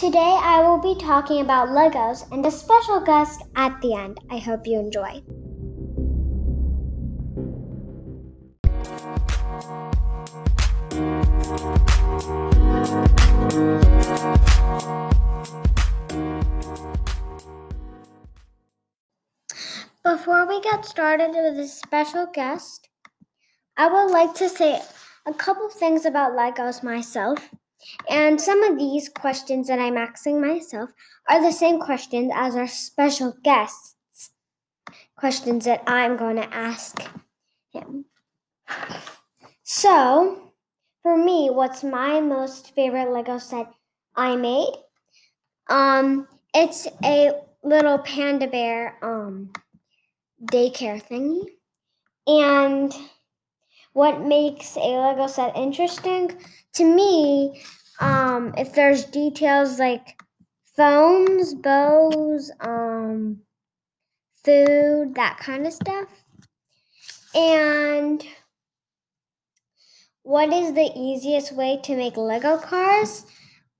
Today I will be talking about Legos and a special guest at the end. I hope you enjoy. Before we get started with a special guest, I would like to say a couple things about Legos myself. And some of these questions that I'm asking myself are the same questions as our special guests. Questions that I'm going to ask him. So, for me, what's my most favorite Lego set I made? Um, it's a little panda bear um daycare thingy. And what makes a Lego set interesting to me, um, if there's details like phones, bows, um, food, that kind of stuff. And what is the easiest way to make Lego cars?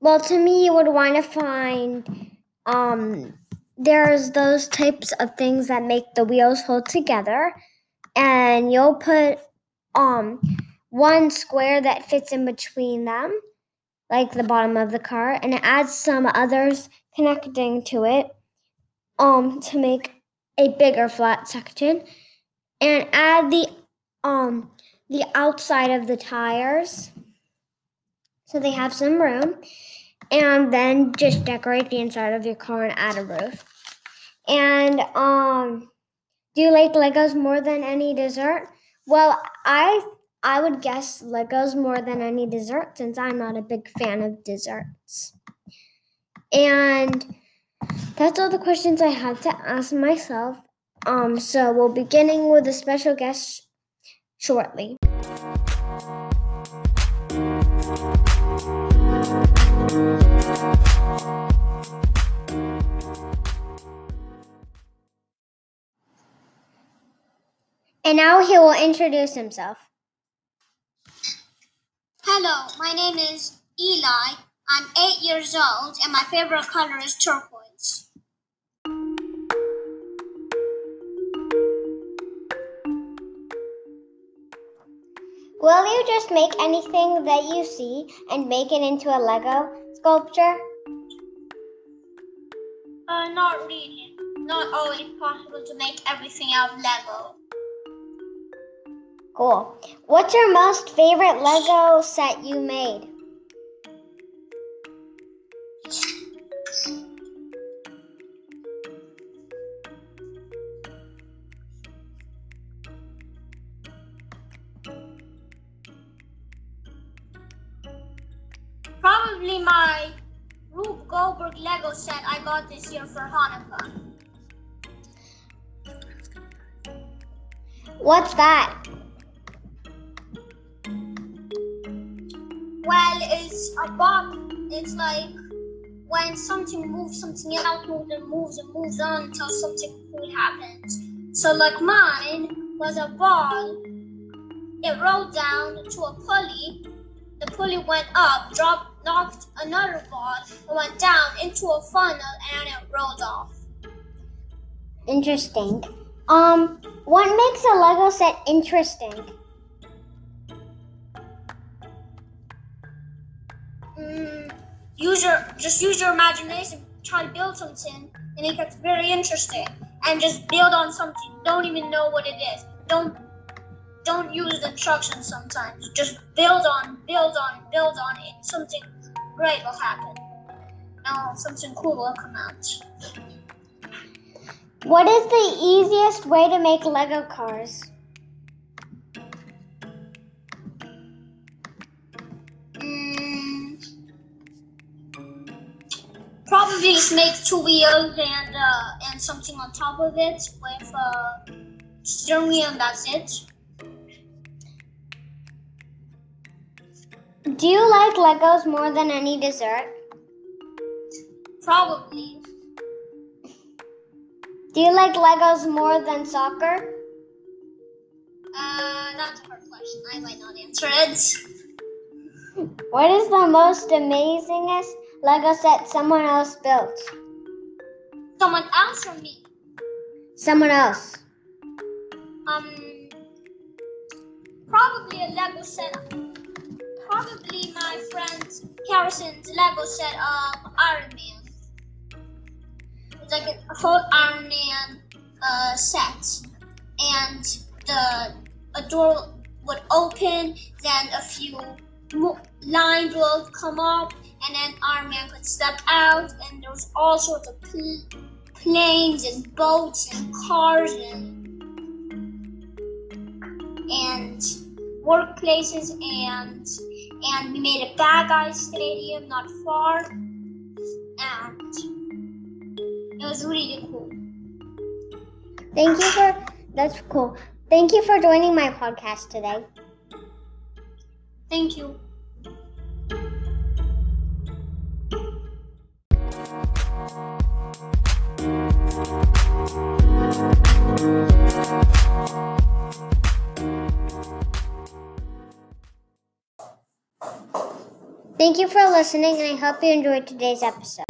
Well, to me, you would want to find um, there's those types of things that make the wheels hold together, and you'll put um one square that fits in between them, like the bottom of the car, and add some others connecting to it um to make a bigger flat section and add the um the outside of the tires so they have some room and then just decorate the inside of your car and add a roof. And um do you like legos more than any dessert well i i would guess legos more than any dessert since i'm not a big fan of desserts. And that's all the questions i had to ask myself. Um so we'll be beginning with a special guest shortly And now he will introduce himself. Hello, my name is Eli. I'm eight years old, and my favorite color is turquoise. Will you just make anything that you see and make it into a Lego sculpture? Uh, not really. Not always possible to make everything out of Lego. Cool. What's your most favorite Lego set you made? Probably my Rube Goldberg Lego set I got this year for Hanukkah. What's that? Well, it's a box. It's like when something moves, something else moves and moves and moves on until something cool happens. So, like mine was a ball. It rolled down to a pulley. The pulley went up, dropped, knocked another ball, and went down into a funnel, and it rolled off. Interesting. Um, what makes a Lego set interesting? Use your just use your imagination. Try to build something, and it gets very interesting. And just build on something. Don't even know what it is. Don't don't use the instructions sometimes. Just build on, build on, build on it. Something great will happen. No, something cool will come out. What is the easiest way to make Lego cars? Just make two wheels and uh, and something on top of it with uh, steering wheel, and that's it. Do you like Legos more than any dessert? Probably. Do you like Legos more than soccer? Uh, that's a hard question. I might not answer it. What is the most amazingest Lego set someone else built? Someone else or me? Someone else. Um, probably a Lego set. Probably my friend Harrison's Lego set of Iron Man. It's like a whole Iron Man uh, set, and the a door would open, then a few lines would come up, and then Iron Man could step out, and there was all sorts of pl- planes and boats and cars and and workplaces and and we made a bad guy stadium not far and it was really cool Thank you for that's cool. Thank you for joining my podcast today. thank you Thank you for listening, and I hope you enjoyed today's episode.